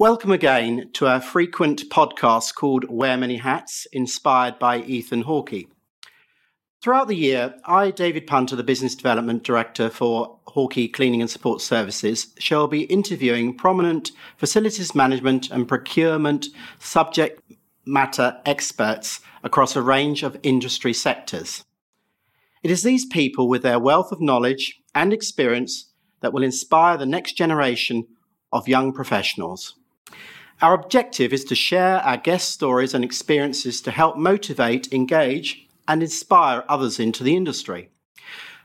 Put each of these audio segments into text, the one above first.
Welcome again to our frequent podcast called Wear Many Hats, inspired by Ethan Hawkey. Throughout the year, I, David Punter, the Business Development Director for Hawkey Cleaning and Support Services, shall be interviewing prominent facilities management and procurement subject matter experts across a range of industry sectors. It is these people with their wealth of knowledge and experience that will inspire the next generation of young professionals. Our objective is to share our guest stories and experiences to help motivate, engage, and inspire others into the industry.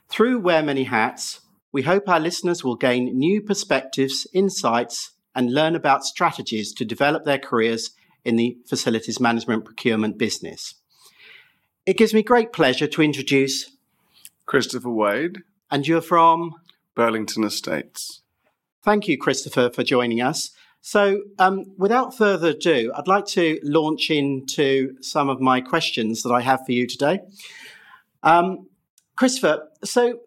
Through Wear Many Hats, we hope our listeners will gain new perspectives, insights, and learn about strategies to develop their careers in the facilities management procurement business. It gives me great pleasure to introduce Christopher Wade. And you're from? Burlington Estates. Thank you, Christopher, for joining us. So, um, without further ado, I'd like to launch into some of my questions that I have for you today. Um, Christopher, so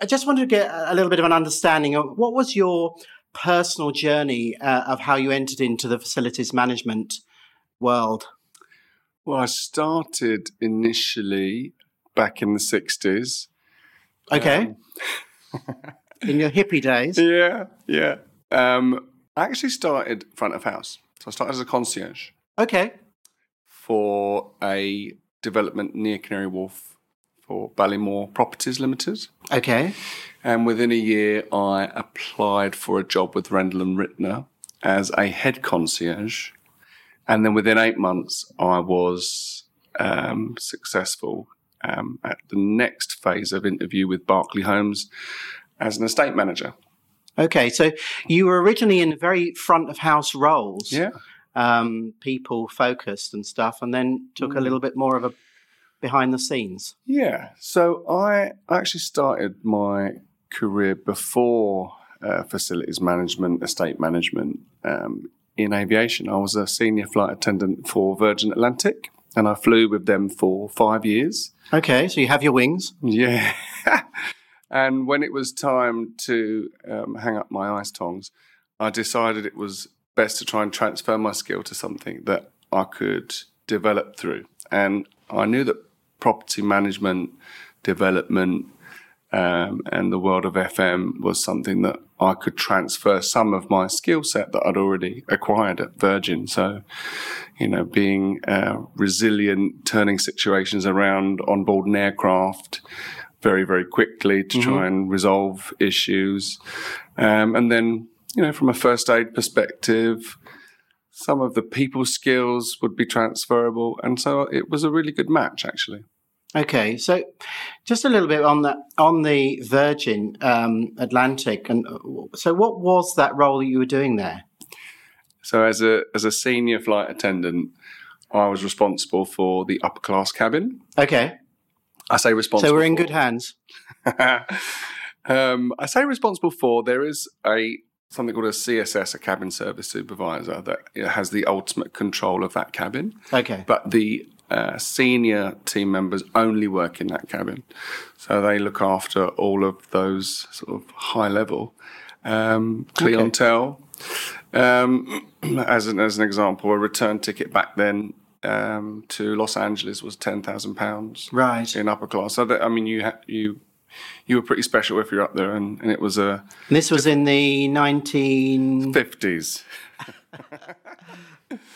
I just wanted to get a little bit of an understanding of what was your personal journey uh, of how you entered into the facilities management world? Well, I started initially back in the 60s. Okay. Um, in your hippie days? Yeah, yeah. Um, I actually started front of house. So I started as a concierge. Okay. For a development near Canary Wharf for Ballymore Properties Limited. Okay. And within a year, I applied for a job with Rendall and Rittner as a head concierge. And then within eight months, I was um, successful um, at the next phase of interview with Berkeley Homes as an estate manager. Okay, so you were originally in very front of house roles, yeah, um, people focused and stuff, and then took mm. a little bit more of a behind the scenes. Yeah, so I actually started my career before uh, facilities management, estate management um, in aviation. I was a senior flight attendant for Virgin Atlantic, and I flew with them for five years. Okay, so you have your wings. Yeah. And when it was time to um, hang up my ice tongs, I decided it was best to try and transfer my skill to something that I could develop through. And I knew that property management, development, um, and the world of FM was something that I could transfer some of my skill set that I'd already acquired at Virgin. So, you know, being uh, resilient, turning situations around on board an aircraft, very, very quickly to mm-hmm. try and resolve issues. Um, and then, you know, from a first aid perspective, some of the people skills would be transferable. And so it was a really good match, actually. Okay, so just a little bit on that on the Virgin um, Atlantic, and uh, so what was that role that you were doing there? So as a as a senior flight attendant, I was responsible for the upper class cabin. Okay, I say responsible. So we're in good hands. um, I say responsible for. There is a something called a CSS, a cabin service supervisor, that has the ultimate control of that cabin. Okay. But the uh, senior team members only work in that cabin, so they look after all of those sort of high level um, clientele. Okay. Um, as an as an example, a return ticket back then um, to Los Angeles was ten thousand pounds. Right. In upper class. So that, I mean, you ha- you you were pretty special if you're up there, and, and it was a. And this was in the nineteen fifties.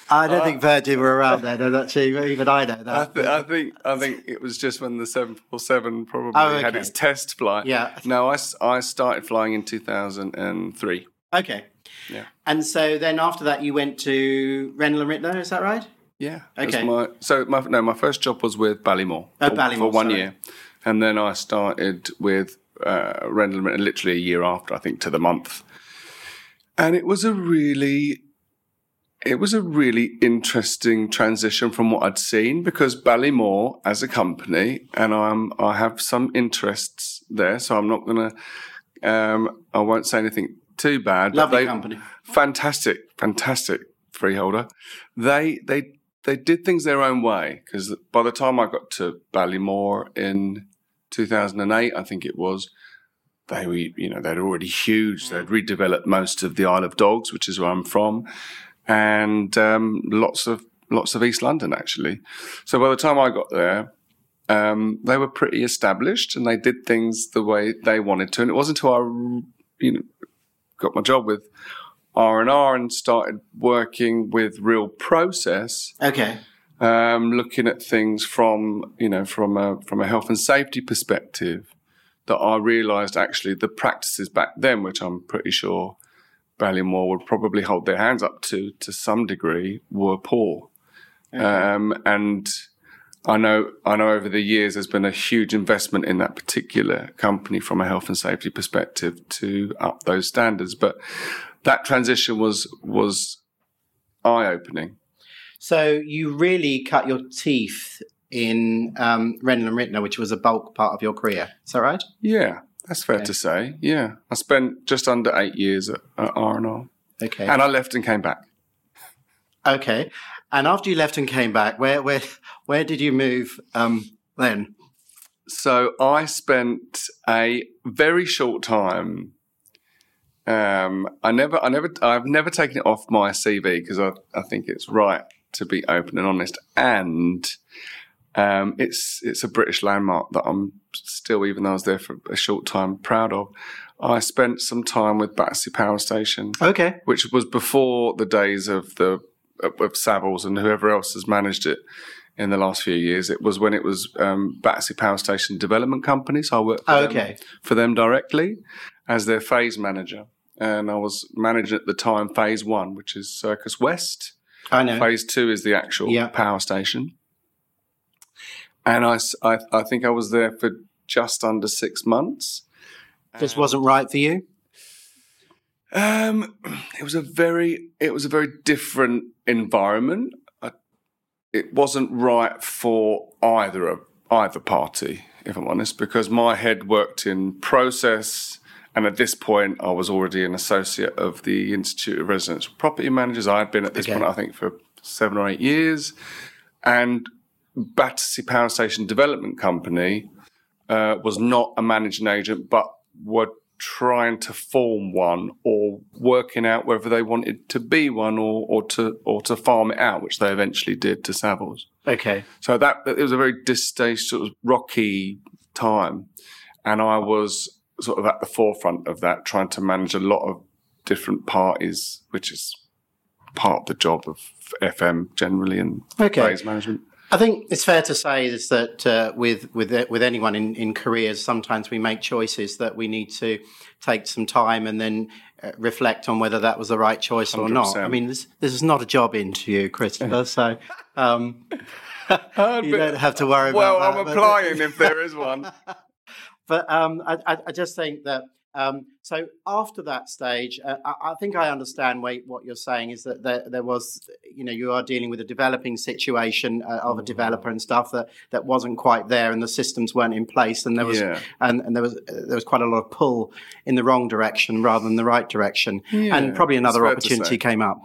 I don't uh, think Virgin were around then. Not sure even I know that. I, th- I, think I think it was just when the seven four seven probably oh, okay. had its test flight. Yeah. No, I, I started flying in two thousand and three. Okay. Yeah. And so then after that, you went to Rendall and Rittner. Is that right? Yeah. Okay. My, so my no, my first job was with Ballymore. Oh, for, Ballymore for one sorry. year, and then I started with uh, Rendall, literally a year after, I think, to the month. And it was a really, it was a really interesting transition from what I'd seen because Ballymore as a company, and I'm I have some interests there, so I'm not gonna, um, I won't say anything too bad. Lovely they, company, fantastic, fantastic freeholder. They they they did things their own way because by the time I got to Ballymore in 2008, I think it was, they were, you know, they're already huge. They'd redeveloped most of the Isle of Dogs, which is where I'm from, and um, lots of lots of East London actually. So by the time I got there, um, they were pretty established and they did things the way they wanted to. And it wasn't until I, you know, got my job with R and R and started working with real process. Okay. Um, looking at things from you know from a from a health and safety perspective, that I realised actually the practices back then, which I'm pretty sure Ballymore would probably hold their hands up to to some degree, were poor. Okay. Um, and I know I know over the years there's been a huge investment in that particular company from a health and safety perspective to up those standards. But that transition was was eye opening. So you really cut your teeth in um, Rendall and Rittner, which was a bulk part of your career. Is that right? Yeah, that's fair okay. to say. Yeah, I spent just under eight years at, at R and R. Okay, and I left and came back. Okay, and after you left and came back, where where where did you move um, then? So I spent a very short time. Um, I never, I never, I've never taken it off my CV because I, I think it's right to be open and honest. And um, it's it's a British landmark that I'm still, even though I was there for a short time, proud of. I spent some time with Battersea Power Station. Okay, which was before the days of the of Savills and whoever else has managed it in the last few years. It was when it was um, Battersea Power Station Development Company, so I worked for, oh, them, okay. for them directly as their phase manager, and I was managing at the time Phase One, which is Circus West. I know. Phase Two is the actual yeah. power station and I, I, I think I was there for just under six months. Just wasn't right for you. Um, it was a very it was a very different environment. I, it wasn't right for either of either party, if I'm honest, because my head worked in process, and at this point, I was already an associate of the Institute of Residential Property Managers. I had been at this okay. point, I think, for seven or eight years, and Battersea Power Station Development Company uh, was not a managing agent, but were trying to form one or working out whether they wanted to be one or, or to or to farm it out, which they eventually did to Savills. Okay. So that it was a very distasteful, sort of rocky time, and I was sort of at the forefront of that, trying to manage a lot of different parties, which is part of the job of FM generally and okay. management. I think it's fair to say is that uh, with with with anyone in, in careers, sometimes we make choices that we need to take some time and then uh, reflect on whether that was the right choice 100%. or not. I mean, this this is not a job interview, Christopher. so um, you don't have to worry well, about. Well, I'm applying if there is one. but um, I, I, just think that um, so after that stage, uh, I, I, think I understand what, what you're saying is that there, there, was, you know, you are dealing with a developing situation uh, of a mm. developer and stuff that, that wasn't quite there, and the systems weren't in place, and there was yeah. and, and there was there was quite a lot of pull in the wrong direction rather than the right direction, yeah, and probably another opportunity came up.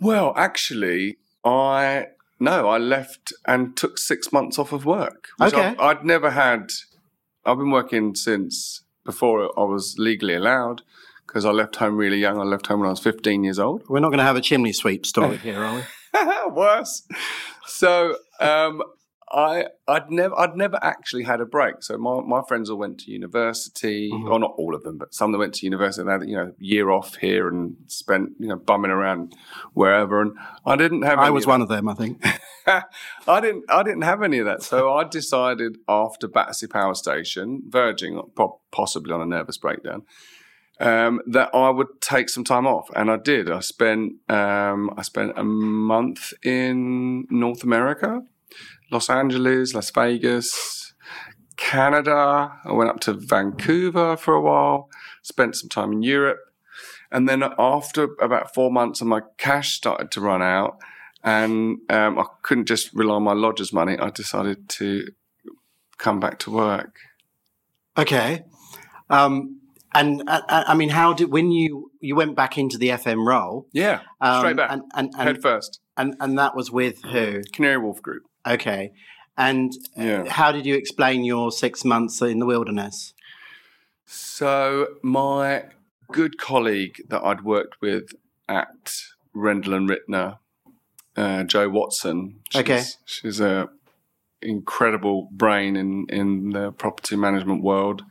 Well, actually, I no, I left and took six months off of work. okay, I've, I'd never had. I've been working since before I was legally allowed because I left home really young. I left home when I was 15 years old. We're not going to have a chimney sweep story here, are we? Worse. So um, I I'd never I'd never actually had a break. So my, my friends all went to university, mm-hmm. or not all of them, but some that went to university and had you know year off here and spent you know bumming around wherever. And I didn't have. I was of one of them, I think. I didn't I didn't have any of that. So I decided after Battersea Power Station, verging possibly on a nervous breakdown. Um, that I would take some time off, and I did. I spent um, I spent a month in North America, Los Angeles, Las Vegas, Canada. I went up to Vancouver for a while, spent some time in Europe. And then after about four months and my cash started to run out and um, I couldn't just rely on my lodger's money, I decided to come back to work. Okay. Um, and uh, uh I mean, how did when you you went back into the FM role? Yeah, um, straight back, and, and, and, head first. And and that was with who? Canary Wharf Group. Okay. And uh, yeah. how did you explain your six months in the wilderness? So my good colleague that I'd worked with at Rendall and Rittner, uh, Jo Watson. She's, Okay. She's a incredible brain in in the property management world.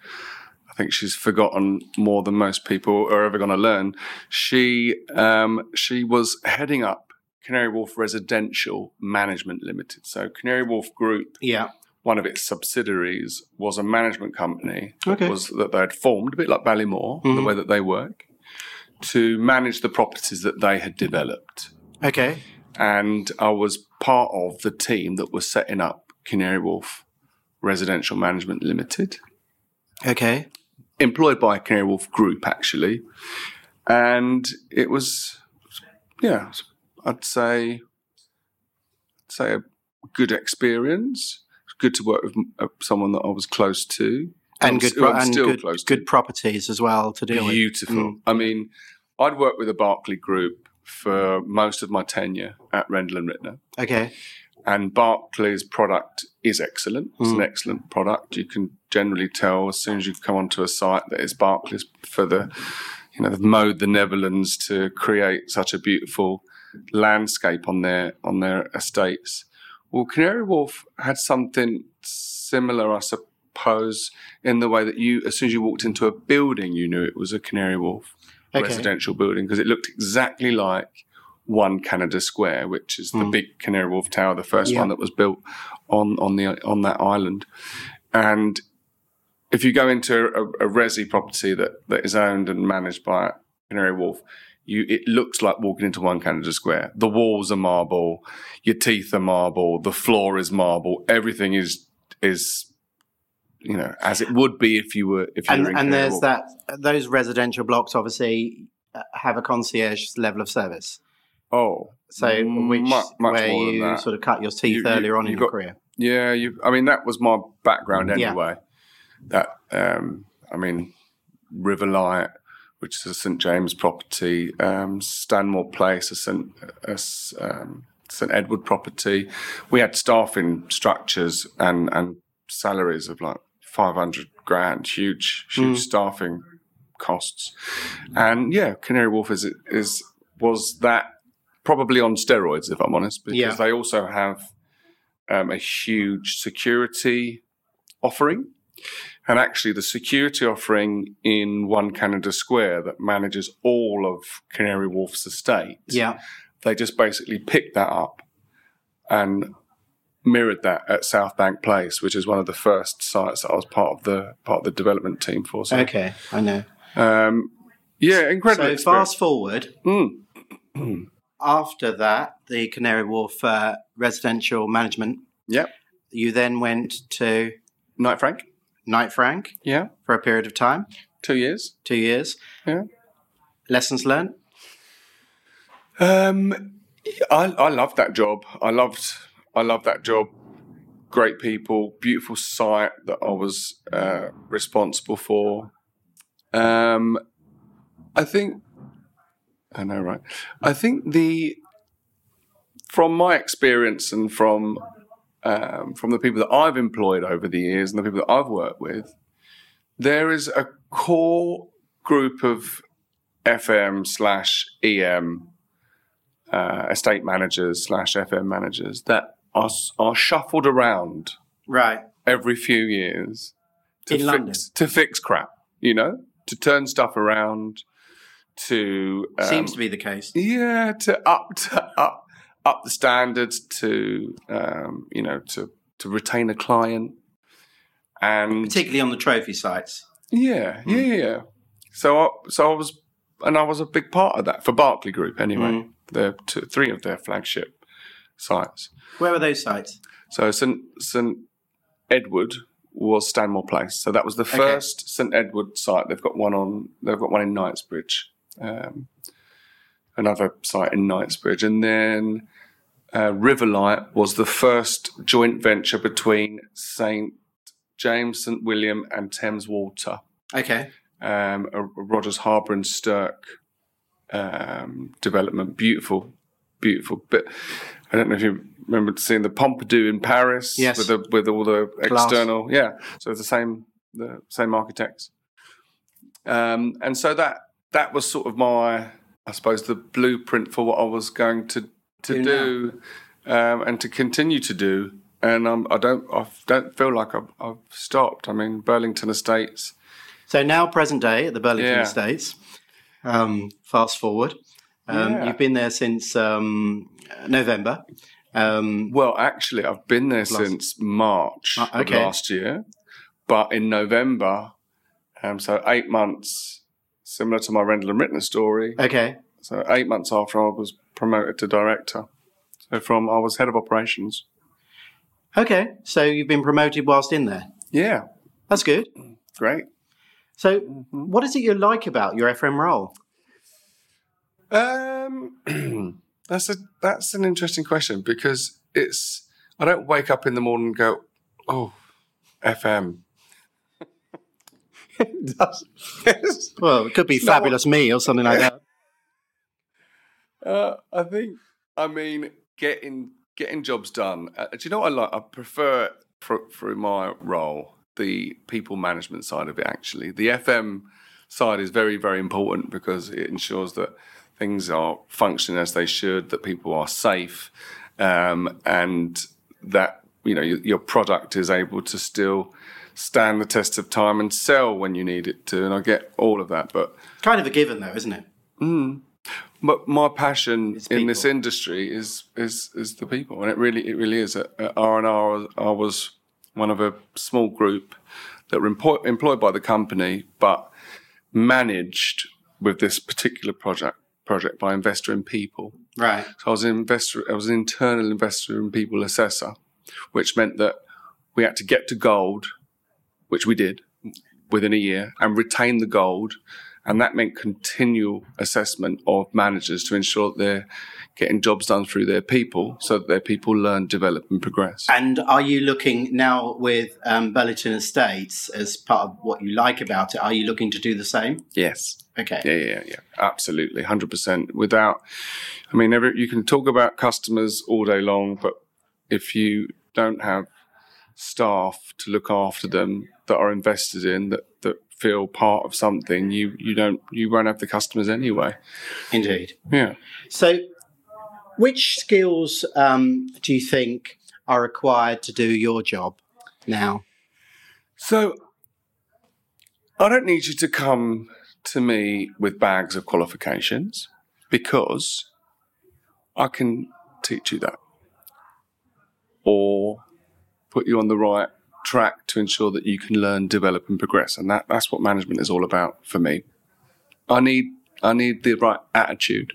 I think she's forgotten more than most people are ever going to learn. She um, she was heading up Canary Wharf Residential Management Limited. So Canary Wharf Group Yeah. one of its subsidiaries was a management company that Okay. was that they had formed a bit like Ballymore, the Mhm. way that they work, to manage the properties that they had developed. Okay. And I was part of the team that was setting up Canary Wharf Residential Management Limited, Okay. employed by Canary Wharf Group actually, and it was, yeah, I'd say, I'd say a good experience. It's good to work with uh, someone that I was close to, And I'm good, pro- and still good, close to. good properties as well to deal with. Beautiful. Mm. I mean, I'd worked with the Berkeley Group for most of my tenure at Rendall and Rittner. Okay. And Berkeley's product is excellent. It's an Mm. excellent product. You can generally tell as soon as you come onto a site that it's Berkeley's for the, you know, they've mowed the Netherlands to create such a beautiful landscape on their on their estates. Well, Canary Wharf had something similar, I suppose, in the way that you, as soon as you walked into a building, you knew it was a Canary Wharf Okay. residential building because it looked exactly like One Canada Square, which is the Mm. big Canary Wharf Tower, the first Yeah. one that was built on on the on that island. And if you go into a, a resi property that, that is owned and managed by Canary Wharf, you it looks like walking into One Canada Square. The walls are marble, your teeth are marble, the floor is marble, everything is is you know as it would be if you were if you And were in and there's that those residential blocks obviously uh, have a concierge level of service. oh So which Mu- much where you sort of cut your teeth You- you- earlier on in you your career. Yeah, you. I mean, that was my background Yeah. anyway. That um, I mean, Riverlight, which is a St James property, um, Stanmore Place, a St a um, St Edward property. We had staffing structures and and salaries of like five hundred grand, huge huge Mm. staffing costs, and yeah, Canary Wharf is is was that probably on steroids if I'm honest, because Yeah. they also have um, a huge security offering. And actually, the security offering in One Canada Square that manages all of Canary Wharf's estate, Yeah. they just basically picked that up and mirrored that at South Bank Place, which is one of the first sites that I was part of the part of the development team for. So, Okay, I know. um, yeah, incredible. So experience. fast forward Mm. after that, the Canary Wharf uh, residential management. Yep. You then went to Knight Frank. Knight Frank Yeah, for a period of time, two years. two years. Yeah. Lessons learned. Um, I I loved that job. I loved I loved that job. Great people, beautiful site that I was uh, responsible for. Um, I think I know, right? I think the from my experience and from um, from the people that I've employed over the years and the people that I've worked with, there is a core group of FM slash EM uh, estate managers slash FM managers that are are shuffled around Right. every few years to In fix London? to fix crap. You know, to turn stuff around. To um, Seems to be the case. yeah, to up to up up the standards to um, you know to to retain a client and Particularly on the trophy sites. yeah, Hmm. yeah, yeah. So, I, so I was, and I was a big part of that for Berkeley Group anyway. Mm. The two, three of their flagship sites. Where were those sites? So St St Edward was Stanmore Place. So that was the Okay. first St Edward site. They've got one on. They've got one in Knightsbridge. Um, another site in Knightsbridge, and then uh, Riverlight was the first joint venture between St James, St William, and Thames Water Okay. um, a Rogers Harbour and Stirk um, development. Beautiful, beautiful. But I don't know if you remember seeing the Pompidou in Paris Yes. with the, with all the Glass. external. Yeah, so it's the same the same architects. Um, and so that that was sort of my, I suppose, the blueprint for what I was going to to Do do, um, and to continue to do. And um, I don't I don't feel like I've, I've stopped. I mean, Burlington Estates. So now, present day at the Burlington Yeah. Estates. Um, fast forward, um, Yeah. you've been there since um, November. Um, Well, actually, I've been there Last- since March Ah, of last year, but in November, um, so eight months, similar to my Rendall and Rittner story. okay, So eight months after I was promoted to director. So from I was head of operations. okay. So you've been promoted whilst in there. Yeah, That's good. great. So, Mm-hmm. what is it you like about your FM role? Um, that's a that's an interesting question because it's I don't wake up in the morning and go, oh, FM. it does. Well, it could be It's not fabulous me or something like that. Uh, I think I mean getting getting jobs done. Uh, do you know what I like? I prefer through my role the people management side of it. Actually, the FM side is very very important because it ensures that things are functioning as they should, that people are safe, um, and that you know your, your product is able to still stand the test of time and sell when you need it to. And I get all of that, but Kind of a given, though, isn't it? But my passion in this industry is is is the people, and it really it really is. At R and R, I was one of a small group that were empo- employed by the company, but managed with this particular project project by investor in people. Right. So I was an investor. I was an internal investor in people assessor, which meant that we had to get to gold, which we did within a year, and retain the gold. And that meant continual assessment of managers to ensure that they're getting jobs done through their people, so that their people learn, develop, and progress. And are you looking now with um, Burlington Estates as part of what you like about it? Are you looking to do the same? Yes. Okay. Yeah, yeah, yeah. Absolutely, hundred percent. Without, I mean, every, you can talk about customers all day long, but if you don't have staff to look after them that are invested in that that feel part of something, you you don't you won't have the customers anyway. Indeed. Yeah. So, which skills um, do you think are required to do your job now? So I don't need you to come to me with bags of qualifications because I can teach you that or put you on the right track to ensure that you can learn, develop and progress. And that, that's what management is all about for me. I need I need the right attitude.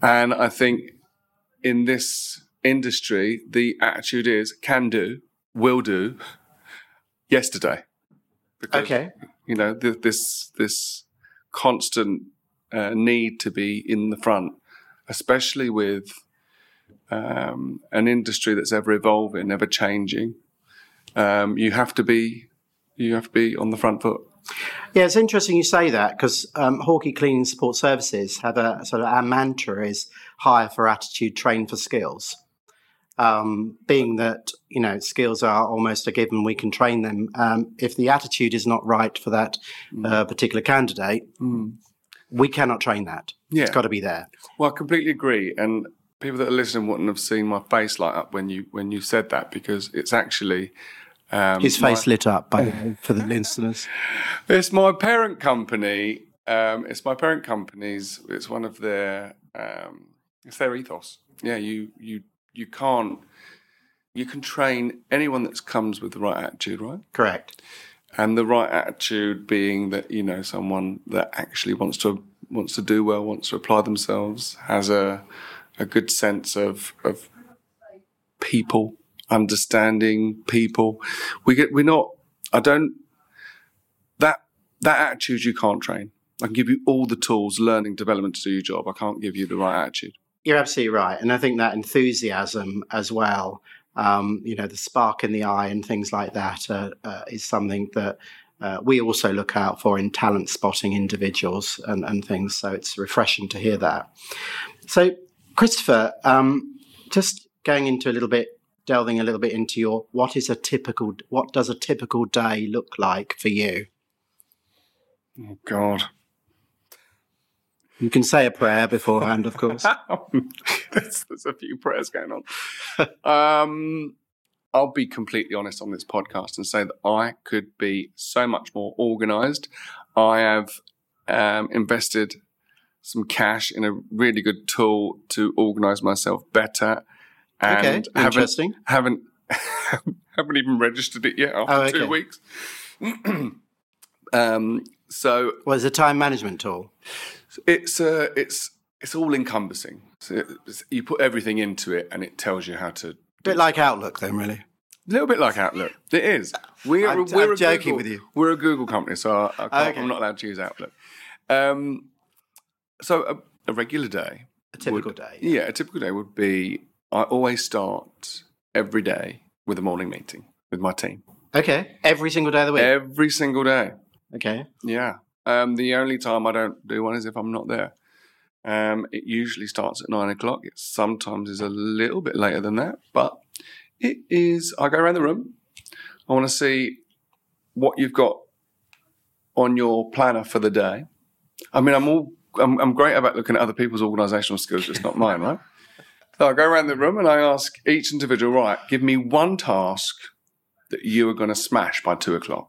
And I think in this industry, the attitude is can do, will do, yesterday. Because, Okay. You know, th- this this constant uh, need to be in the front, especially with um, an industry that's ever evolving, ever changing. Um, you have to be you have to be on the front foot. Yeah, it's interesting you say that because um, Hawkey Cleaning Support Services have a sort of our mantra is hire for attitude, train for skills. Um, being that you know skills are almost a given, we can train them. Um, if the attitude is not right for that uh, particular candidate, we cannot train that. Yeah. It's got to be there. Well, I completely agree, and people that are listening wouldn't have seen my face light up when you when you said that because it's actually um, His my- face lit up by the way, for the listeners. It's my parent company. Um, it's my parent company's. It's one of their. Um, it's their ethos. Yeah, you you you can't. You can train anyone that comes with the right attitude, right? Correct. And the right attitude being that you know someone that actually wants to wants to do well, wants to apply themselves, has a a good sense of of people, understanding people. We get we're not. I don't that that attitude you can't train. I can give you all the tools, learning, development to do your job. I can't give you the right attitude. You're absolutely right, and I think that enthusiasm as well, um, you know, the spark in the eye and things like that, uh, uh, is something that uh, we also look out for in talent spotting individuals and, and things. So it's refreshing to hear that. So, Christopher, um, just going into a little bit, delving a little bit into your what is a typical, what does a typical day look like for you? Oh God. You can say a prayer beforehand, of course. there's, there's, a few prayers going on. um, I'll be completely honest on this podcast and say that I could be so much more organized. I have um, invested some cash in a really good tool to organize myself better. And okay, interesting. Haven't haven't, haven't even registered it yet after oh, okay. two weeks. um, so, well, it's a time management tool. It's uh, it's it's all encompassing. So you put everything into it, and it tells you how to. A bit like Outlook, then, really. A little bit like Outlook. It is. We're, I'm, we're I'm joking Google, with you. We're a Google company, so I, am not allowed to use Outlook. Um, so a, a, regular day, a typical would, day, yeah, a typical day would be. I always start every day with a morning meeting with my team. Okay, every single day of the week. Every single day. Okay. Yeah. Um, the only time I don't do one is if I'm not there. Um, it usually starts at nine o'clock. It sometimes is a little bit later than that, but it is. I go around the room. I want to see what you've got on your planner for the day. I mean, I'm all I'm, I'm great about looking at other people's organisational skills, just not mine, right? So I go around the room and I ask each individual, right, give me one task that you are going to smash by two o'clock.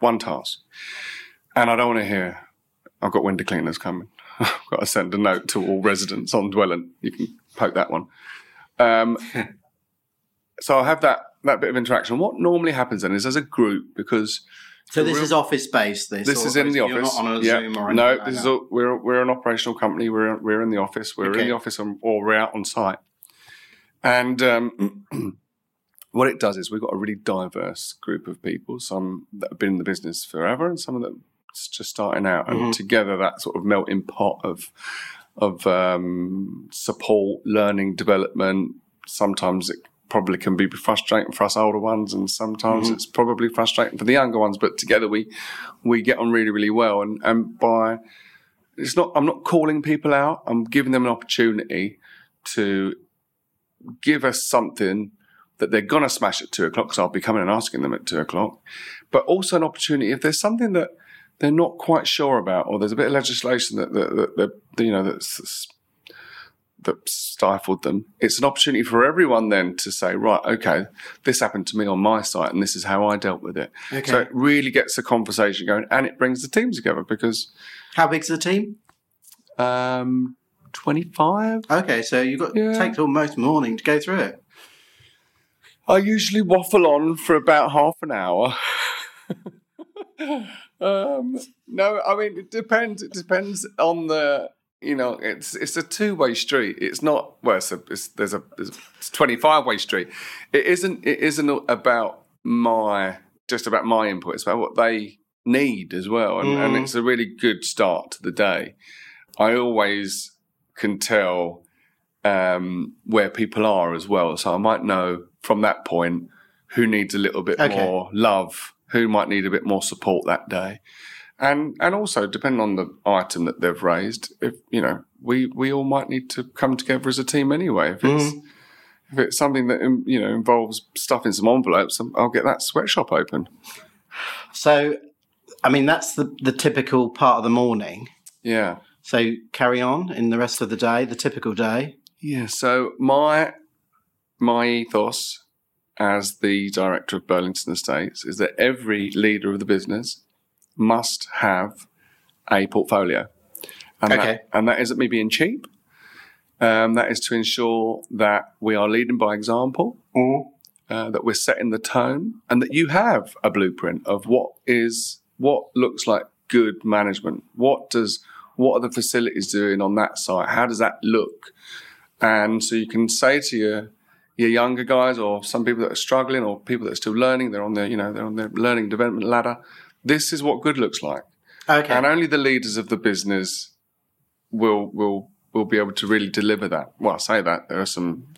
One task. And I don't want to hear, I've got window cleaners coming. I've got to send a note to all residents on dwelling. You can poke that one. Um, so I have that that bit of interaction. What normally happens then is as a group because so this is office based. This, this is in the office. yeah. no, this like is a, we're we're an operational company. We're we're in the office. We're okay. in the office or we're out on site. And um, what it does is we've got a really diverse group of people. Some that have been in the business forever, and some of them just starting out. And mm-hmm. together, that sort of melting pot of of um, support, learning, development. Sometimes it probably can be frustrating for us older ones, and sometimes mm-hmm. it's probably frustrating for the younger ones. But together we we get on really really well, and and by it's not I'm not calling people out. I'm giving them an opportunity to give us something that they're gonna smash at two o'clock. Because I'll be coming and asking them at two o'clock, but also an opportunity if there's something that they're not quite sure about, or there's a bit of legislation that, that, that, that you know that's that stifled them. It's an opportunity for everyone then to say, right, okay, this happened to me on my site and this is how I dealt with it. Okay. So it really gets the conversation going and it brings the team together because. How big's the team? Um, 25. Okay, so you've got yeah. takes almost morning to go through it. I usually waffle on for about half an hour. um, no, I mean it depends. It depends on the you know, it's it's a two way street. It's not well. It's a, it's, there's a twenty five way street. It isn't. It isn't about my just about my input. It's about what they need as well, and, mm. and it's a really good start to the day. I always can tell um, where people are as well, so I might know from that point who needs a little bit okay. more love, who might need a bit more support that day and and also depending on the item that they've raised, if you know, we we all might need to come together as a team anyway. If it's mm. if it's something that um, you know involves stuffing some envelopes, um, I'll get that sweatshop open. So, I mean, that's the the typical part of the morning. Yeah. So carry on in the rest of the day, the typical day. Yeah. So my my ethos as the director of Burlington Estates is that every leader of the business must have a portfolio. And okay. That, and that isn't me being cheap. Um, that is to ensure that we are leading by example, mm. uh, that we're setting the tone, and that you have a blueprint of what is what looks like good management. What does what are the facilities doing on that site? How does that look? And so you can say to your your younger guys, or some people that are struggling, or people that are still learning, they're on their you know they're on their learning development ladder. This is what good looks like. Okay. And only the leaders of the business will will will be able to really deliver that. Well, I say that there are some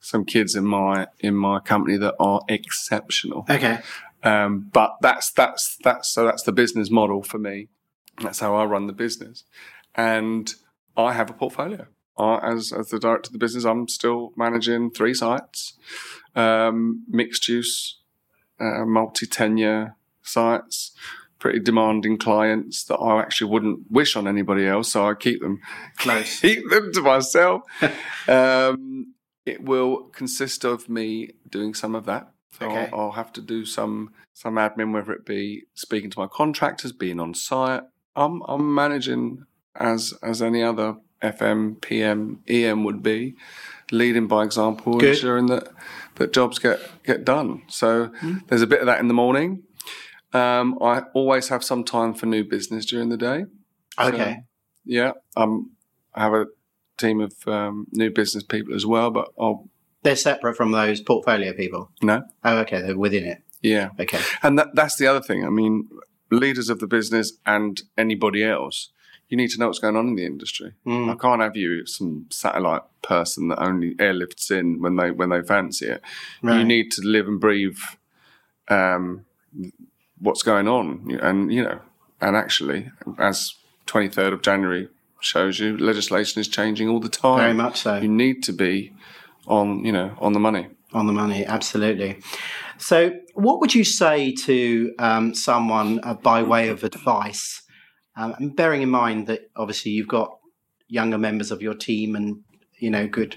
some kids in my in my company that are exceptional. Okay. Um, but that's that's that's so that's the business model for me. That's how I run the business, and I have a portfolio. I, as as the director of the business, I'm still managing three sites, um, mixed use, uh, multi tenure sites, pretty demanding clients that I actually wouldn't wish on anybody else, so I keep them Close. keep them to myself. um, it will consist of me doing some of that. So Okay. I'll, I'll have to do some some admin, whether it be speaking to my contractors, being on site. I'm I'm managing as as any other FM, PM, EM would be, leading by example, Good. ensuring that that jobs get get done. So Hmm. there's a bit of that in the morning. Um, I always have some time for new business during the day. So, Okay. yeah, um, I have a team of um, new business people as well, but I'll They're separate from those portfolio people. no, Oh, okay. They're within it. yeah, Okay. and that, that's the other thing. I mean, leaders of the business and anybody else, you need to know what's going on in the industry. Mm. I can't have you some satellite person that only airlifts in when they when they fancy it. Right. You need to live and breathe um, what's going on, and you know, and actually, as twenty third of January shows you, legislation is changing all the time. Very much so. You need to be on, you know, on the money. On the money, absolutely. So, what would you say to um, someone uh, by way of advice? Um, and bearing in mind that obviously you've got younger members of your team and you know good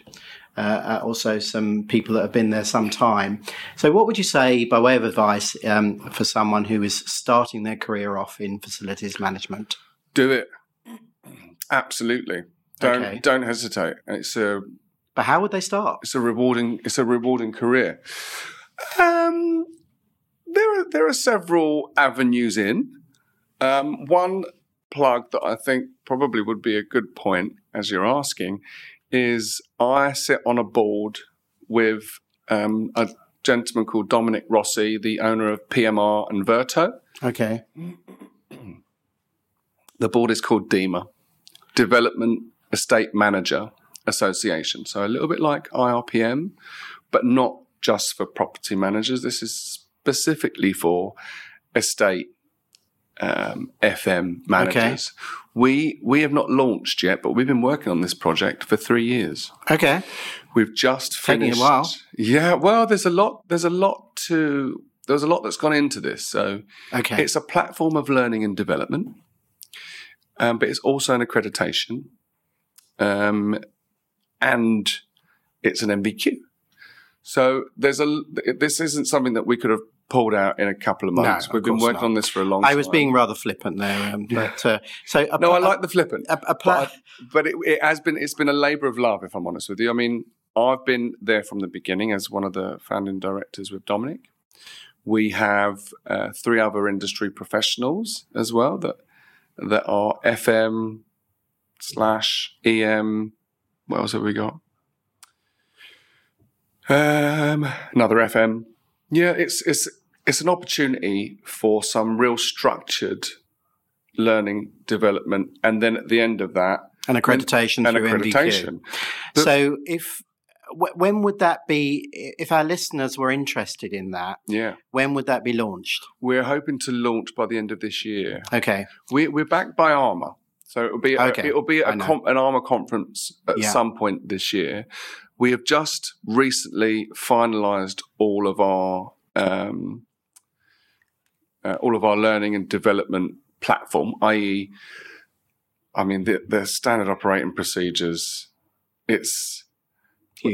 uh, uh, also some people that have been there some time. So, what would you say by way of advice um, for someone who is starting their career off in facilities management? Do it. Absolutely. Don't Okay. don't hesitate. It's a But how would they start? it's a rewarding it's a rewarding career. Um, there are there are several avenues in. Um, one plug that I think probably would be a good point, as you're asking, is I sit on a board with um, a gentleman called Dominic Rossi, the owner of PMR and Verto. Okay. The board is called DEMA, Development Estate Manager Association. So a little bit like IRPM, but not just for property managers. This is specifically for estate um, FM managers. We we have not launched yet, but we've been working on this project for three years. Okay. We've just finished. Taking a while. Yeah, well, there's a lot. There's a lot to. There's a lot that's gone into this. So Okay. it's a platform of learning and development, um, but it's also an accreditation, um, and it's an NVQ. So there's a. This isn't something that we could have pulled out in a couple of No, months. of We've been working not. on this for a long time. I was being rather flippant there, um, but uh, so a, No, I like the flippant. a, a pla- But, but it, it has been it's been a labour of love, if I'm honest with you. I mean, I've been there from the beginning as one of the founding directors with Dominic. We have uh, three other industry professionals as well that that are FM slash EM. What else have we got? Um, another FM. Yeah, it's it's it's an opportunity for some real structured learning development, and then at the end of that, an accreditation an through accreditation. NVQ. So if when would that be? If our listeners were interested in that, Yeah, when would that be launched? we're hoping to launch by the end of this year. Okay. We, we're backed by ARMA, so it'll be a, it'll be com- an ARMA conference at Yeah. some point this year. We have just recently finalised all of our um, uh, all of our learning and development platform, i.e., I mean the, the standard operating procedures. It's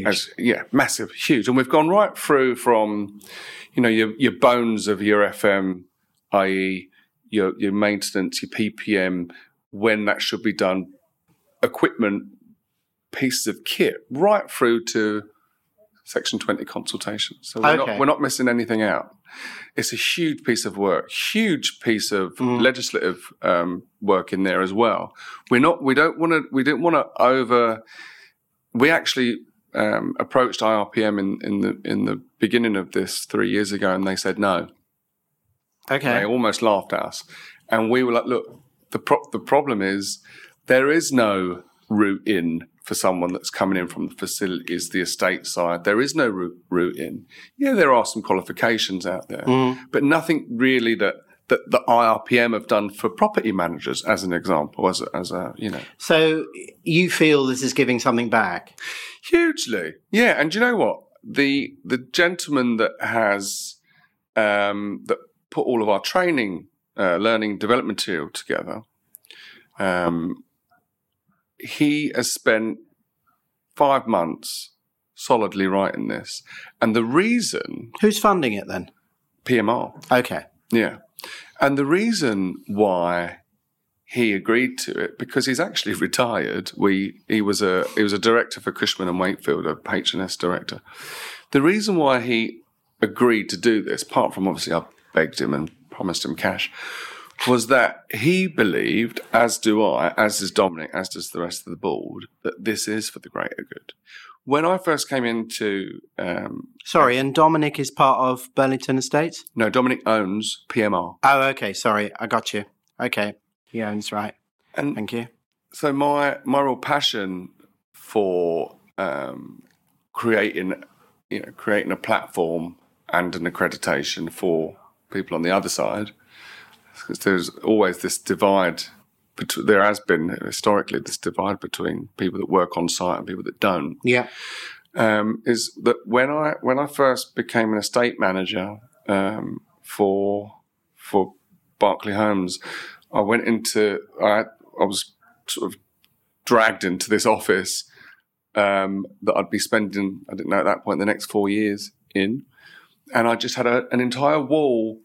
as yeah, massive, huge, and we've gone right through from, you know, your your bones of your FM, i.e., your your maintenance, your PPM, when that should be done, equipment, pieces of kit, right through to Section Twenty consultation. So we're Okay. not we're not missing anything out. It's a huge piece of work, huge piece of Mm. legislative um, work in there as well. We're not. We don't want to. We didn't want to over. We actually um, approached IRPM in, in the in the beginning of this three years ago, and they said no. Okay. They almost laughed at us, and we were like, "Look, the pro- the problem is there is no route in for someone that's coming in from the facilities, the estate side. There is no route, route in. Yeah, there are some qualifications out there, Mm. but nothing really that." That the IRPM have done for property managers, as an example, as a, as a you know, So you feel this is giving something back? Hugely, yeah. And you know what the the gentleman that has um, that put all of our training uh, learning development material together. Um, he has spent five months solidly writing this, and the reason Who's funding it then? PMR, Okay. yeah, and the reason why he agreed to it because he's actually retired. We he was a he was a director for Cushman and Wakefield, a H&S director. The reason why he agreed to do this, apart from obviously I begged him and promised him cash, was that he believed, as do I, as does Dominic, as does the rest of the board, that this is for the greater good. When I first came into, um, Sorry, and Dominic is part of Burlington Estates? no, Dominic owns PMR, Oh, okay. Sorry, I got you. Okay. He owns, right. and Thank you. so my my real passion for um, creating you know creating a platform and an accreditation for people on the other side because there's always this divide between there has been historically this divide between people that work on site and people that don't Yeah. um, is that when I when I first became an estate manager um, for for Berkeley Homes, I went into I I was sort of dragged into this office um, that I'd be spending I didn't know at that point the next four years in, and I just had a, an entire wall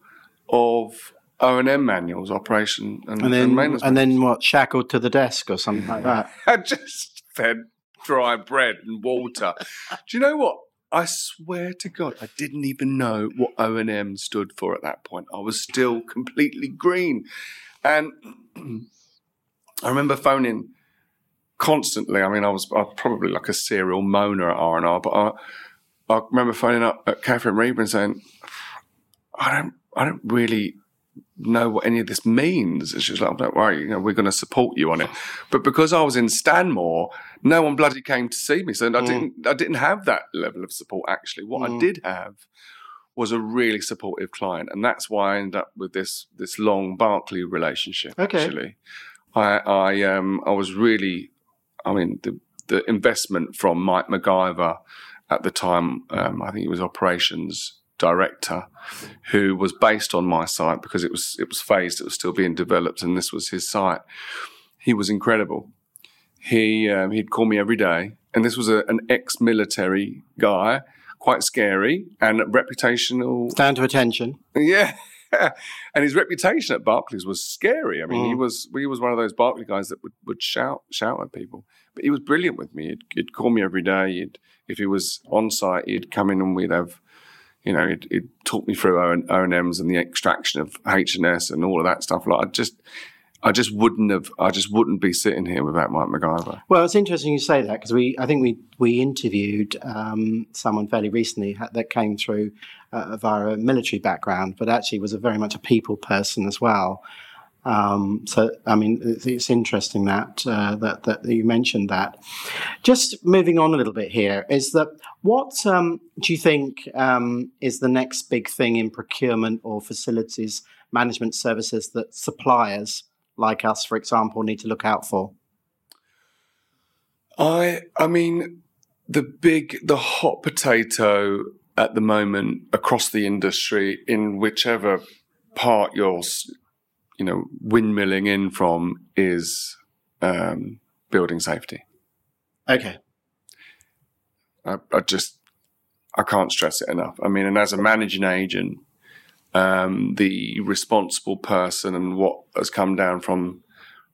of O and M manuals, operation and, And then, maintenance. and then what? Shackled to the desk or something like that. I just fed dry bread and water. Do you know what? I swear to God, I didn't even know what O and M stood for at that point. I was still completely green, and I remember phoning constantly. I mean, I was, I was probably like a serial moaner at R and R, but I, I remember phoning up at Catherine Reber and saying, "I don't, I don't really." Know what any of this means. And she was like, don't worry, you know, we're going to support you on it. But because I was in Stanmore, no one bloody came to see me. So I didn't, I didn't have that level of support actually. What I Mm. did have was a really supportive client. And that's why I ended up with this, this long Berkeley relationship. Okay. Actually, I, I, um, I was really, I mean, the, the investment from Mike MacGyver at the time, um, I think it was operations director, who was based on my site because it was it was phased, it was still being developed, and this was his site. He was incredible. He um, he'd call me every day, and this was a, an ex-military guy, quite scary and reputational. Stand to attention. Yeah. and his reputation at Berkeley's was scary. I mean, he Mm. was he was one of those Berkeley's guys that would, would shout shout at people. But he was brilliant with me. He'd, he'd call me every day. He'd, if he was on site, he'd come in and we'd have, you know, he'd, he'd me through O and M's and the extraction of H and S and all of that stuff. Like I just, I just wouldn't have, I just wouldn't be sitting here without Mike MacGyver. Well, it's interesting you say that because we, I think we we interviewed um, someone fairly recently that came through uh, via a military background, but actually was a very much a people person as well. Um, so, I mean, it's, interesting that, uh, that that you mentioned that. Just moving on a little bit here is that what um, do you think um, is the next big thing in procurement or facilities management services that suppliers like us, for example, need to look out for? I, I mean, the big, the hot potato at the moment across the industry, in whichever part you're, you know, windmilling in from, is um, building safety. Okay. I, I just, I can't stress it enough. I mean, and as a managing agent, um, the responsible person and what has come down from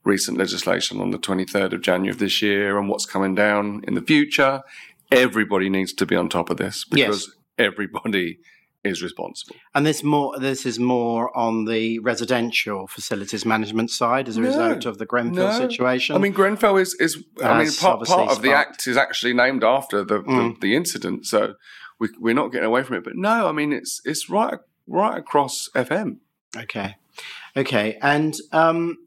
recent legislation on the 23rd of January of this year and what's coming down in the future, everybody needs to be on top of this because everybody is responsible. And this more this is more on the residential facilities management side as a No, result of the Grenfell no. situation. I mean, Grenfell is, is I mean, part, part of the act is actually named after the, Mm. the, the incident. So we, we're not getting away from it. But no, I mean, it's, it's right, right across FM. okay, okay, and um,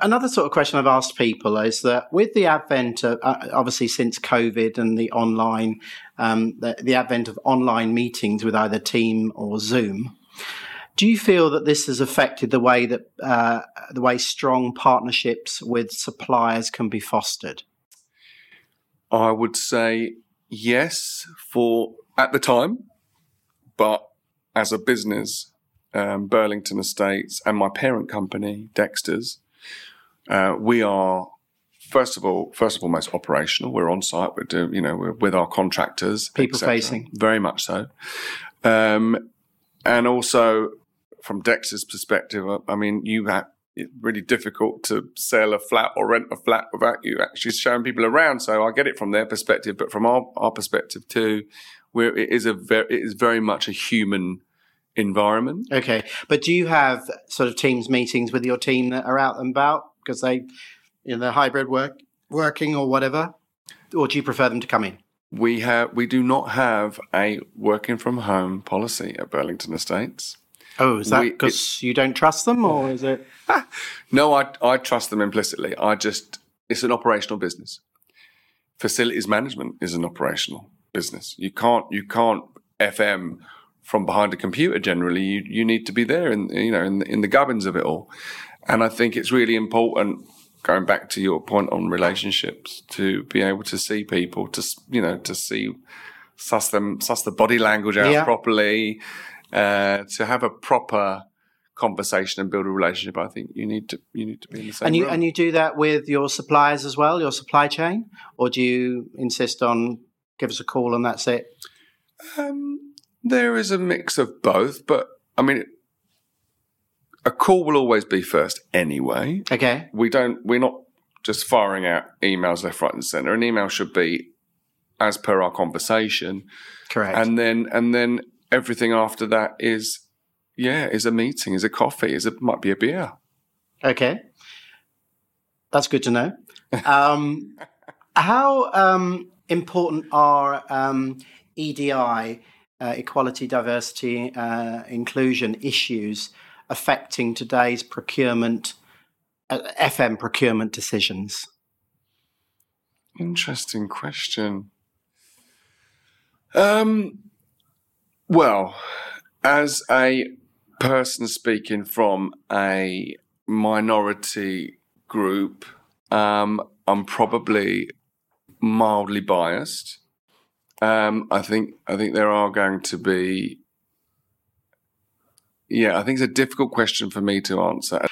another sort of question I've asked people is that with the advent of uh, obviously since COVID and the online um, the, the advent of online meetings with either Team or Zoom. Do you feel that this has affected the way that uh, the way strong partnerships with suppliers can be fostered? I would say yes for at the time, but as a business, um, Burlington Estates, and my parent company, Dexter's, uh, we are first of all, first and foremost, operational. We're on site. We're doing, you know, we're with our contractors, People facing. very much so. Um, and also from Dexter's perspective, I- I mean, you have it's really difficult to sell a flat or rent a flat without you actually showing people around. So I get it from their perspective, but from our, our perspective too, where it is a very, it is very much a human environment. Okay, but do you have sort of teams meetings with your team that are out and about because they, you know, hybrid work working or whatever, or do you prefer them to come in? We have, we do not have a working from home policy at Burlington Estates. Oh, is that because you don't trust them, or is it? No, I, I trust them implicitly. I just, it's an operational business. Facilities management is an operational business. You can't, you can't FM from behind a computer generally. You, you need to be there in, you know, in, in the gubbins of it all. And I think it's really important, going back to your point on relationships, to be able to see people, to, you know, to see, suss them, suss the body language out Yeah. properly, uh, to have a proper conversation and build a relationship. I think you need to you need to be in the same And you room. and you do that with your suppliers as well, your supply chain, or do you insist on give us a call and that's it? um, there is a mix of both, but I mean, a call will always be first anyway. Okay, We don't. We're not just firing out emails left, right, and centre. An email should be as per our conversation, correct. and then and then everything after that is. Yeah, is a meeting, is a coffee, is it might be a beer. Okay, that's good to know. Um, how um, important are um, EDI, uh, equality, diversity, uh, inclusion issues affecting today's procurement, uh, FM procurement decisions? Interesting question. Um, well, as a person speaking from a minority group, um, I'm probably mildly biased. Um, I think I think there are going to be. Yeah, I think it's a difficult question for me to answer.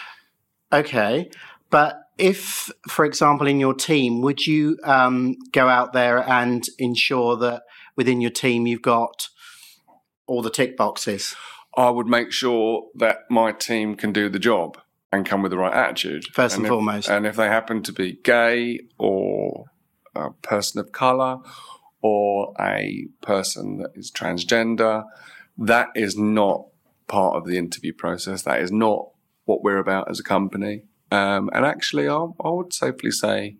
Okay, but if, for example, in your team, would you um, go out there and ensure that within your team you've got all the tick boxes? I would make sure that my team can do the job and come with the right attitude. First and if- foremost. And if they happen to be gay or a person of color or a person that is transgender, that is not part of the interview process. That is not what we're about as a company. Um, and actually, I, I would safely say,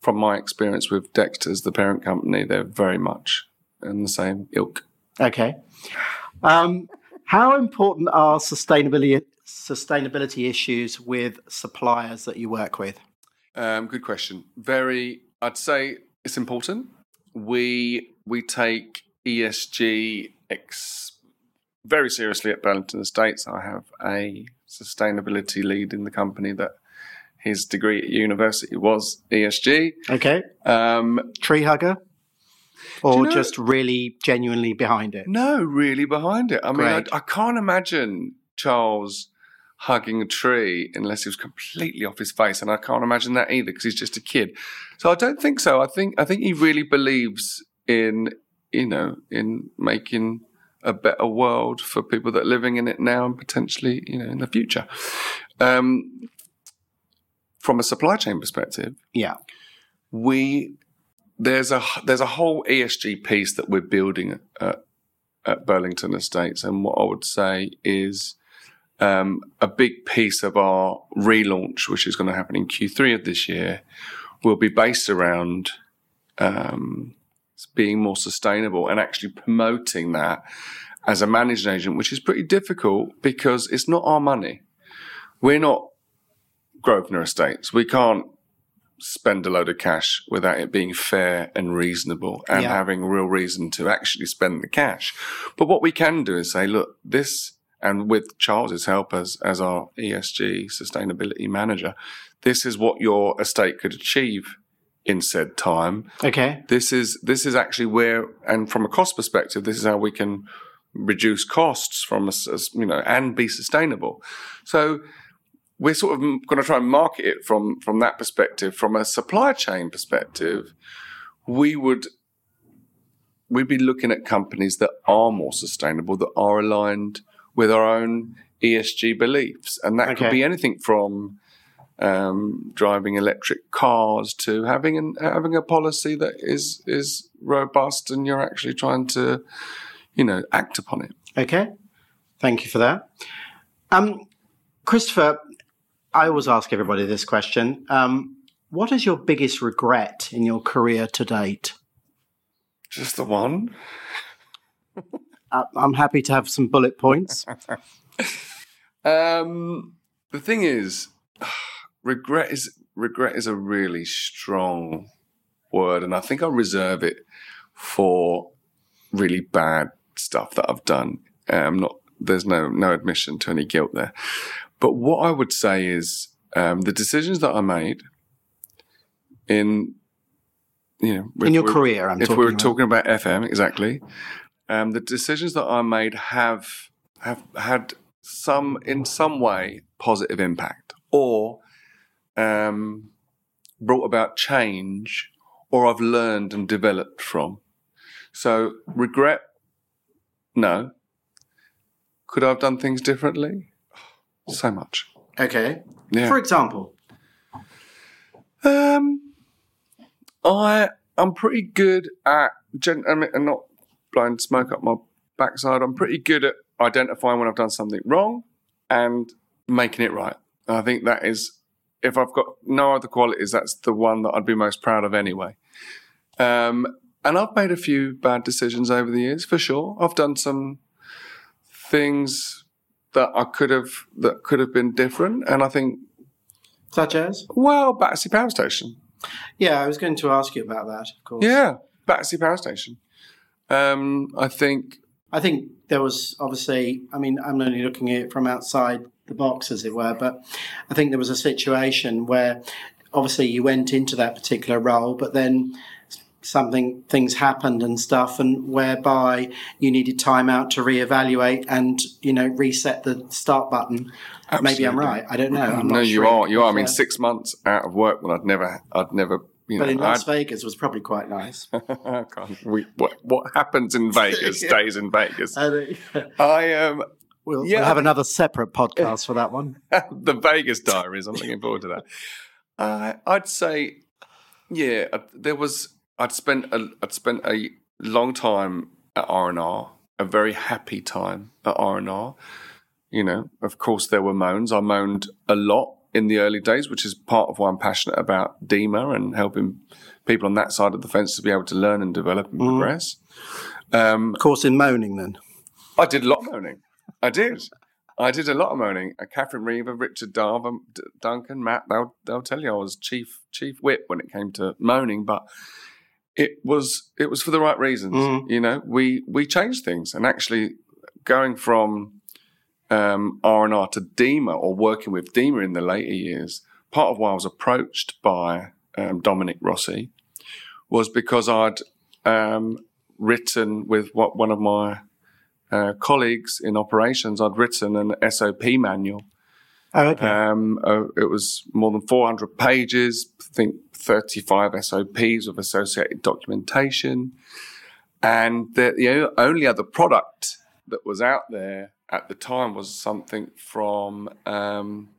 from my experience with Dexter's, the parent company, they're very much in the same ilk. Okay. Um, how important are sustainability sustainability issues with suppliers that you work with? Um, good question. Very, I'd say it's important. We we take ESG ex- very seriously at Burlington Estates. I have a sustainability lead in the company that his degree at university was ESG. Okay. Um, Tree hugger? Or you know- just really genuinely behind it? no, really behind it. I mean, I, I can't imagine Charles hugging a tree unless he was completely off his face, and I can't imagine that either because he's just a kid. So I don't think so. I think I think he really believes in you know in making a better world for people that are living in it now and potentially you know in the future. Um, from a supply chain perspective, Yeah. we there's a there's a whole ESG piece that we're building at, at Burlington Estates, and what I would say is um, a big piece of our relaunch, which is going to happen in Q3 of this year, will be based around um, being more sustainable and actually promoting that as a managing agent, which is pretty difficult because it's not our money. We're not Grosvenor Estates. We can't spend a load of cash without it being fair and reasonable and Yeah. having real reason to actually spend the cash. But what we can do is say, look, this, and with Charles's help as, as our ESG sustainability manager, this is what your estate could achieve in said time. Okay. This is this is actually where, and from a cost perspective, this is how we can reduce costs from us, as, you know, and be sustainable. So we're sort of going to try and market it from from that perspective. From a supply chain perspective, we would we'd be looking at companies that are more sustainable, that are aligned with our own ESG beliefs, and that okay. could be anything from um, driving electric cars to having an, having a policy that is is robust, and you're actually trying to, you know, act upon it. Okay, thank you for that. Um, Christopher, I always ask everybody this question. Um, what is your biggest regret in your career to date? Just the one. Uh, I'm happy to have some bullet points. um, the thing is, regret is regret is a really strong word, and I think I reserve it for really bad stuff that I've done. Um, not there's no no admission to any guilt there, but what I would say is um, the decisions that I made in you know in your career. I'm if we were about. talking about FM exactly, um, the decisions that I made have have had some in some way positive impact or um, brought about change or I've learned and developed from. So regret, no. Could I have done things differently? So much. Okay. Yeah. For example. Um, I I'm pretty good at gen- I mean, not blowing smoke up my backside. I'm pretty good at identifying when I've done something wrong and making it right. I think that is if I've got no other qualities, that's the one that I'd be most proud of anyway. Um, and I've made a few bad decisions over the years, for sure. I've done some things that I could have that could have been different, and I think such as well, Battersea Power Station. Yeah, I was going to ask you about that. Of course. Yeah, Battersea Power Station. Um, I think. I think there was obviously. I mean, I'm only looking at it from outside the box, as it were. But I think there was a situation where obviously you went into that particular role, but then something things happened and stuff and whereby you needed time out to reevaluate and you know reset the start button Absolutely. maybe i'm right i don't know I'm no you sure are you are i mean six months out of work when i'd never i'd never you but know, in Las I'd... Vegas was probably quite nice. we, what, what happens in Vegas yeah. stays in Vegas. I, I um, We'll, yeah. we'll have another separate podcast for that one. the Vegas Diaries. I'm looking forward to that. Uh, I'd say, yeah, uh, there was. I'd spent a, I'd spent a long time at R and R, a very happy time at R and R. You know, of course, there were moans. I moaned a lot in the early days, which is part of why I'm passionate about DEMA and helping people on that side of the fence to be able to learn and develop and mm. progress. Um, of course, in moaning, then I did a lot of moaning. I did. I did a lot of moaning. Uh, Catherine Reaver, Richard Darver, D- Duncan, Matt, they'll, they'll tell you I was chief chief whip when it came to moaning, but it was it was for the right reasons. Mm. You know, we we changed things, and actually going from um, R and R to DEMA or working with DEMA in the later years, part of why I was approached by um, Dominic Rossi was because I'd um, written with what one of my uh, colleagues in operations, I'd written an SOP manual. Oh, okay. Um, uh, it was more than 400 pages, I think 35 SOPs with associated documentation. And the, the only other product that was out there at the time was something from, um,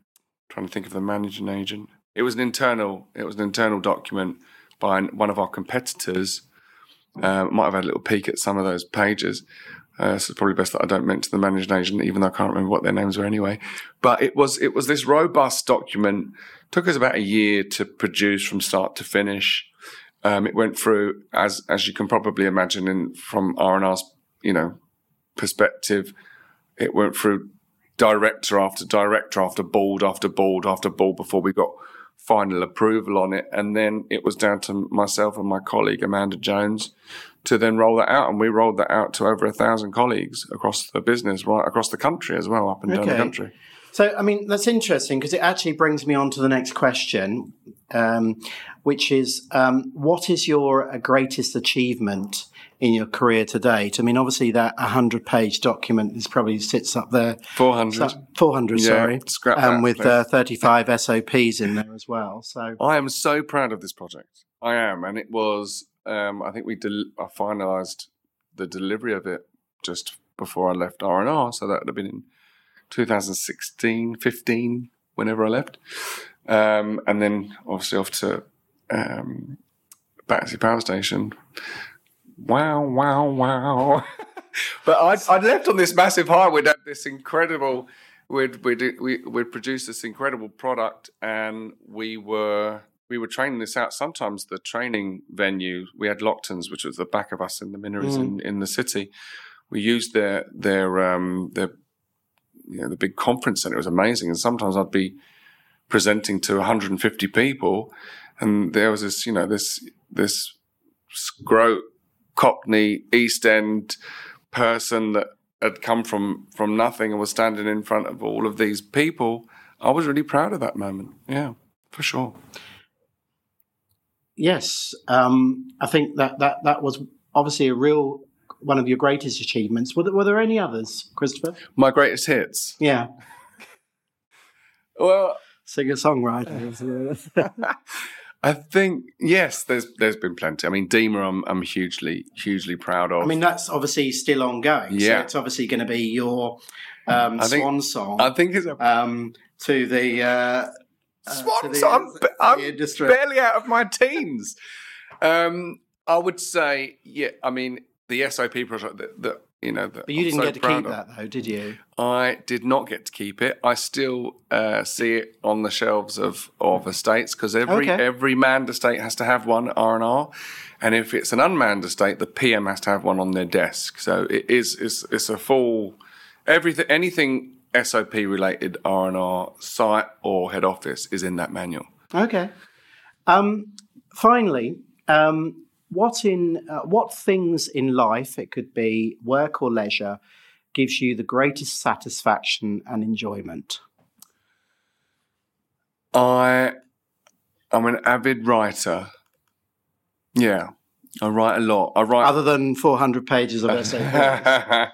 trying to think of the managing agent. It was an internal, it was an internal document by one of our competitors. Uh, might have had a little peek at some of those pages. Uh, so it's probably best that I don't mention the managing agent, even though I can't remember what their names were anyway. But it was it was this robust document. Took us about a year to produce from start to finish. Um, it went through, as as you can probably imagine, in, from R and R's you know perspective, it went through director after director after board after board after board before we got final approval on it. And then it was down to myself and my colleague Amanda Jones to then roll that out. And we rolled that out to over a thousand colleagues across the business, right across the country as well, up and okay. down the country. So, I mean, that's interesting because it actually brings me on to the next question, um, which is um, what is your greatest achievement in your career to date? I mean, obviously, that 100 page document is probably sits up there. 400. So, 400, Yeah, sorry. scrap Um, that, with uh, 35 SOPs in there as well. So, I am so proud of this project. I am, and it was. Um, I think we del- I finalised the delivery of it just before I left R and R, so that would have been in 2016, 15, whenever I left, um, and then obviously off to um, Battersea Power Station. Wow! Wow! Wow! but I'd, I'd left on this massive high. Had this incredible. We'd we'd we, we'd produced this incredible product, and we were we were training this out. Sometimes the training venue we had Lockton's, which was the back of us in the Minories in, in the city. We used their their um their you know the big conference center. It was amazing, and sometimes I'd be presenting to 150 people, and there was this you know this this scrote Cockney East End person that had come from from nothing and was standing in front of all of these people. I was really proud of that moment. Yeah, for sure. Yes, um, I think that, that, that was obviously a real one of your greatest achievements. Were there, were there any others, Christopher? My greatest hits. Yeah, Well, singer songwriter. I think yes. There's there's been plenty. I mean, DEMA, I'm I'm hugely hugely proud of. I mean, that's obviously still ongoing. Yeah. So it's obviously going to be your um, think- swan song I think it's a um, to the uh, uh, Swan the- I'm, I'm industry. barely out of my teens. Um, I would say, yeah. I mean, the SOP project that, that you know. That But you I'm didn't so get to keep of. that, though, did you? I did not get to keep it. I still uh, see it on the shelves of of estates because every Okay. every manned estate has to have one R and R, and if it's an unmanned estate, the PM has to have one on their desk. So it is it's, it's a full everything anything SOP related R and R site or head office is in that manual. Okay. Um, finally, um, what in uh, what things in life, it could be work or leisure, gives you the greatest satisfaction and enjoyment? I I'm an avid writer. Yeah, I write a lot. I write Other than 400 pages of essays. I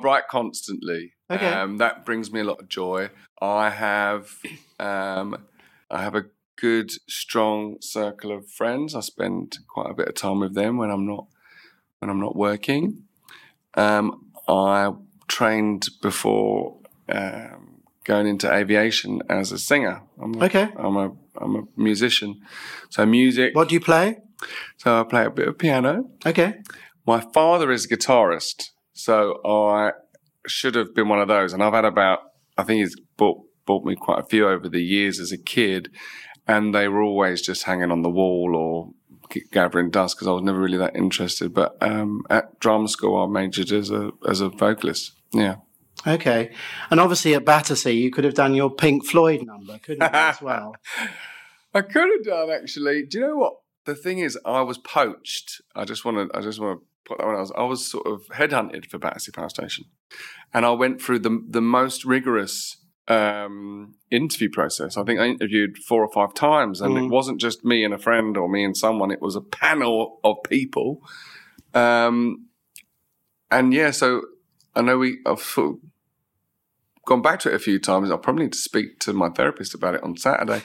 write constantly. Okay. Um, that brings me a lot of joy. I have um, I have a good, strong circle of friends. I spend quite a bit of time with them when I'm not when I'm not working. Um, I trained before um, going into aviation as a singer. I'm a, Okay. I'm a I'm a musician. So music. what do you play? So I play a bit of piano. Okay. My father is a guitarist, so I should have been one of those. And I've had about, I think he's bought bought me quite a few over the years as a kid, and they were always just hanging on the wall or gathering dust because I was never really that interested. But um, at drama school, I majored as a as a vocalist. Yeah, Okay. And obviously at Battersea, you could have done your Pink Floyd number, couldn't you, as well? I could have done actually. Do you know what the thing is? I was poached. I just want to. I just want to put that one. I was. I was sort of headhunted for Battersea Power Station, and I went through the the most rigorous um, interview process. I think I interviewed four or five times, and Mm. it wasn't just me and a friend or me and someone. It was a panel of people. Um, and yeah, so I know we. I've sort of gone back to it a few times. I'll probably need to speak to my therapist about it on Saturday.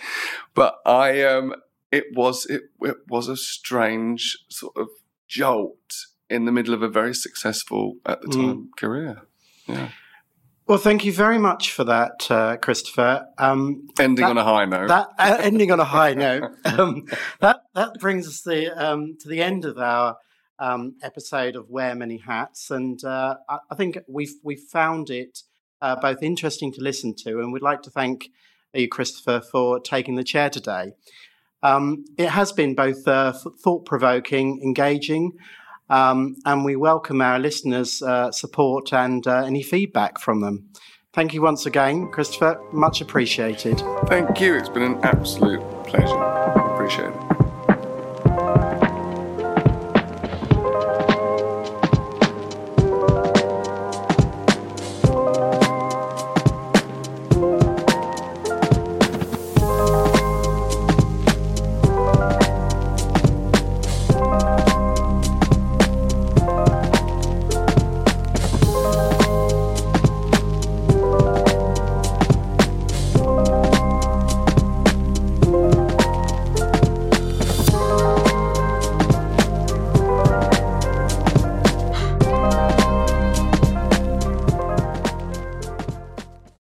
But I, um, it was it, it was a strange sort of jolt in the middle of a very successful at the Mm. time career. Yeah, Well, thank you very much for that, uh, Christopher. Um, ending That- on a high note. that uh, ending on a high note. Um, that that brings us the um, to the end of our um, episode of Wear Many Hats, and uh, I, I think we've we've found it uh, both interesting to listen to, and we'd like to thank you, Christopher, for taking the chair today. Um, it has been both uh, thought provoking, engaging. Um, and we welcome our listeners' uh, support and uh, any feedback from them. Thank you once again, Christopher. Much appreciated. Thank you. It's been an absolute pleasure. Appreciate it.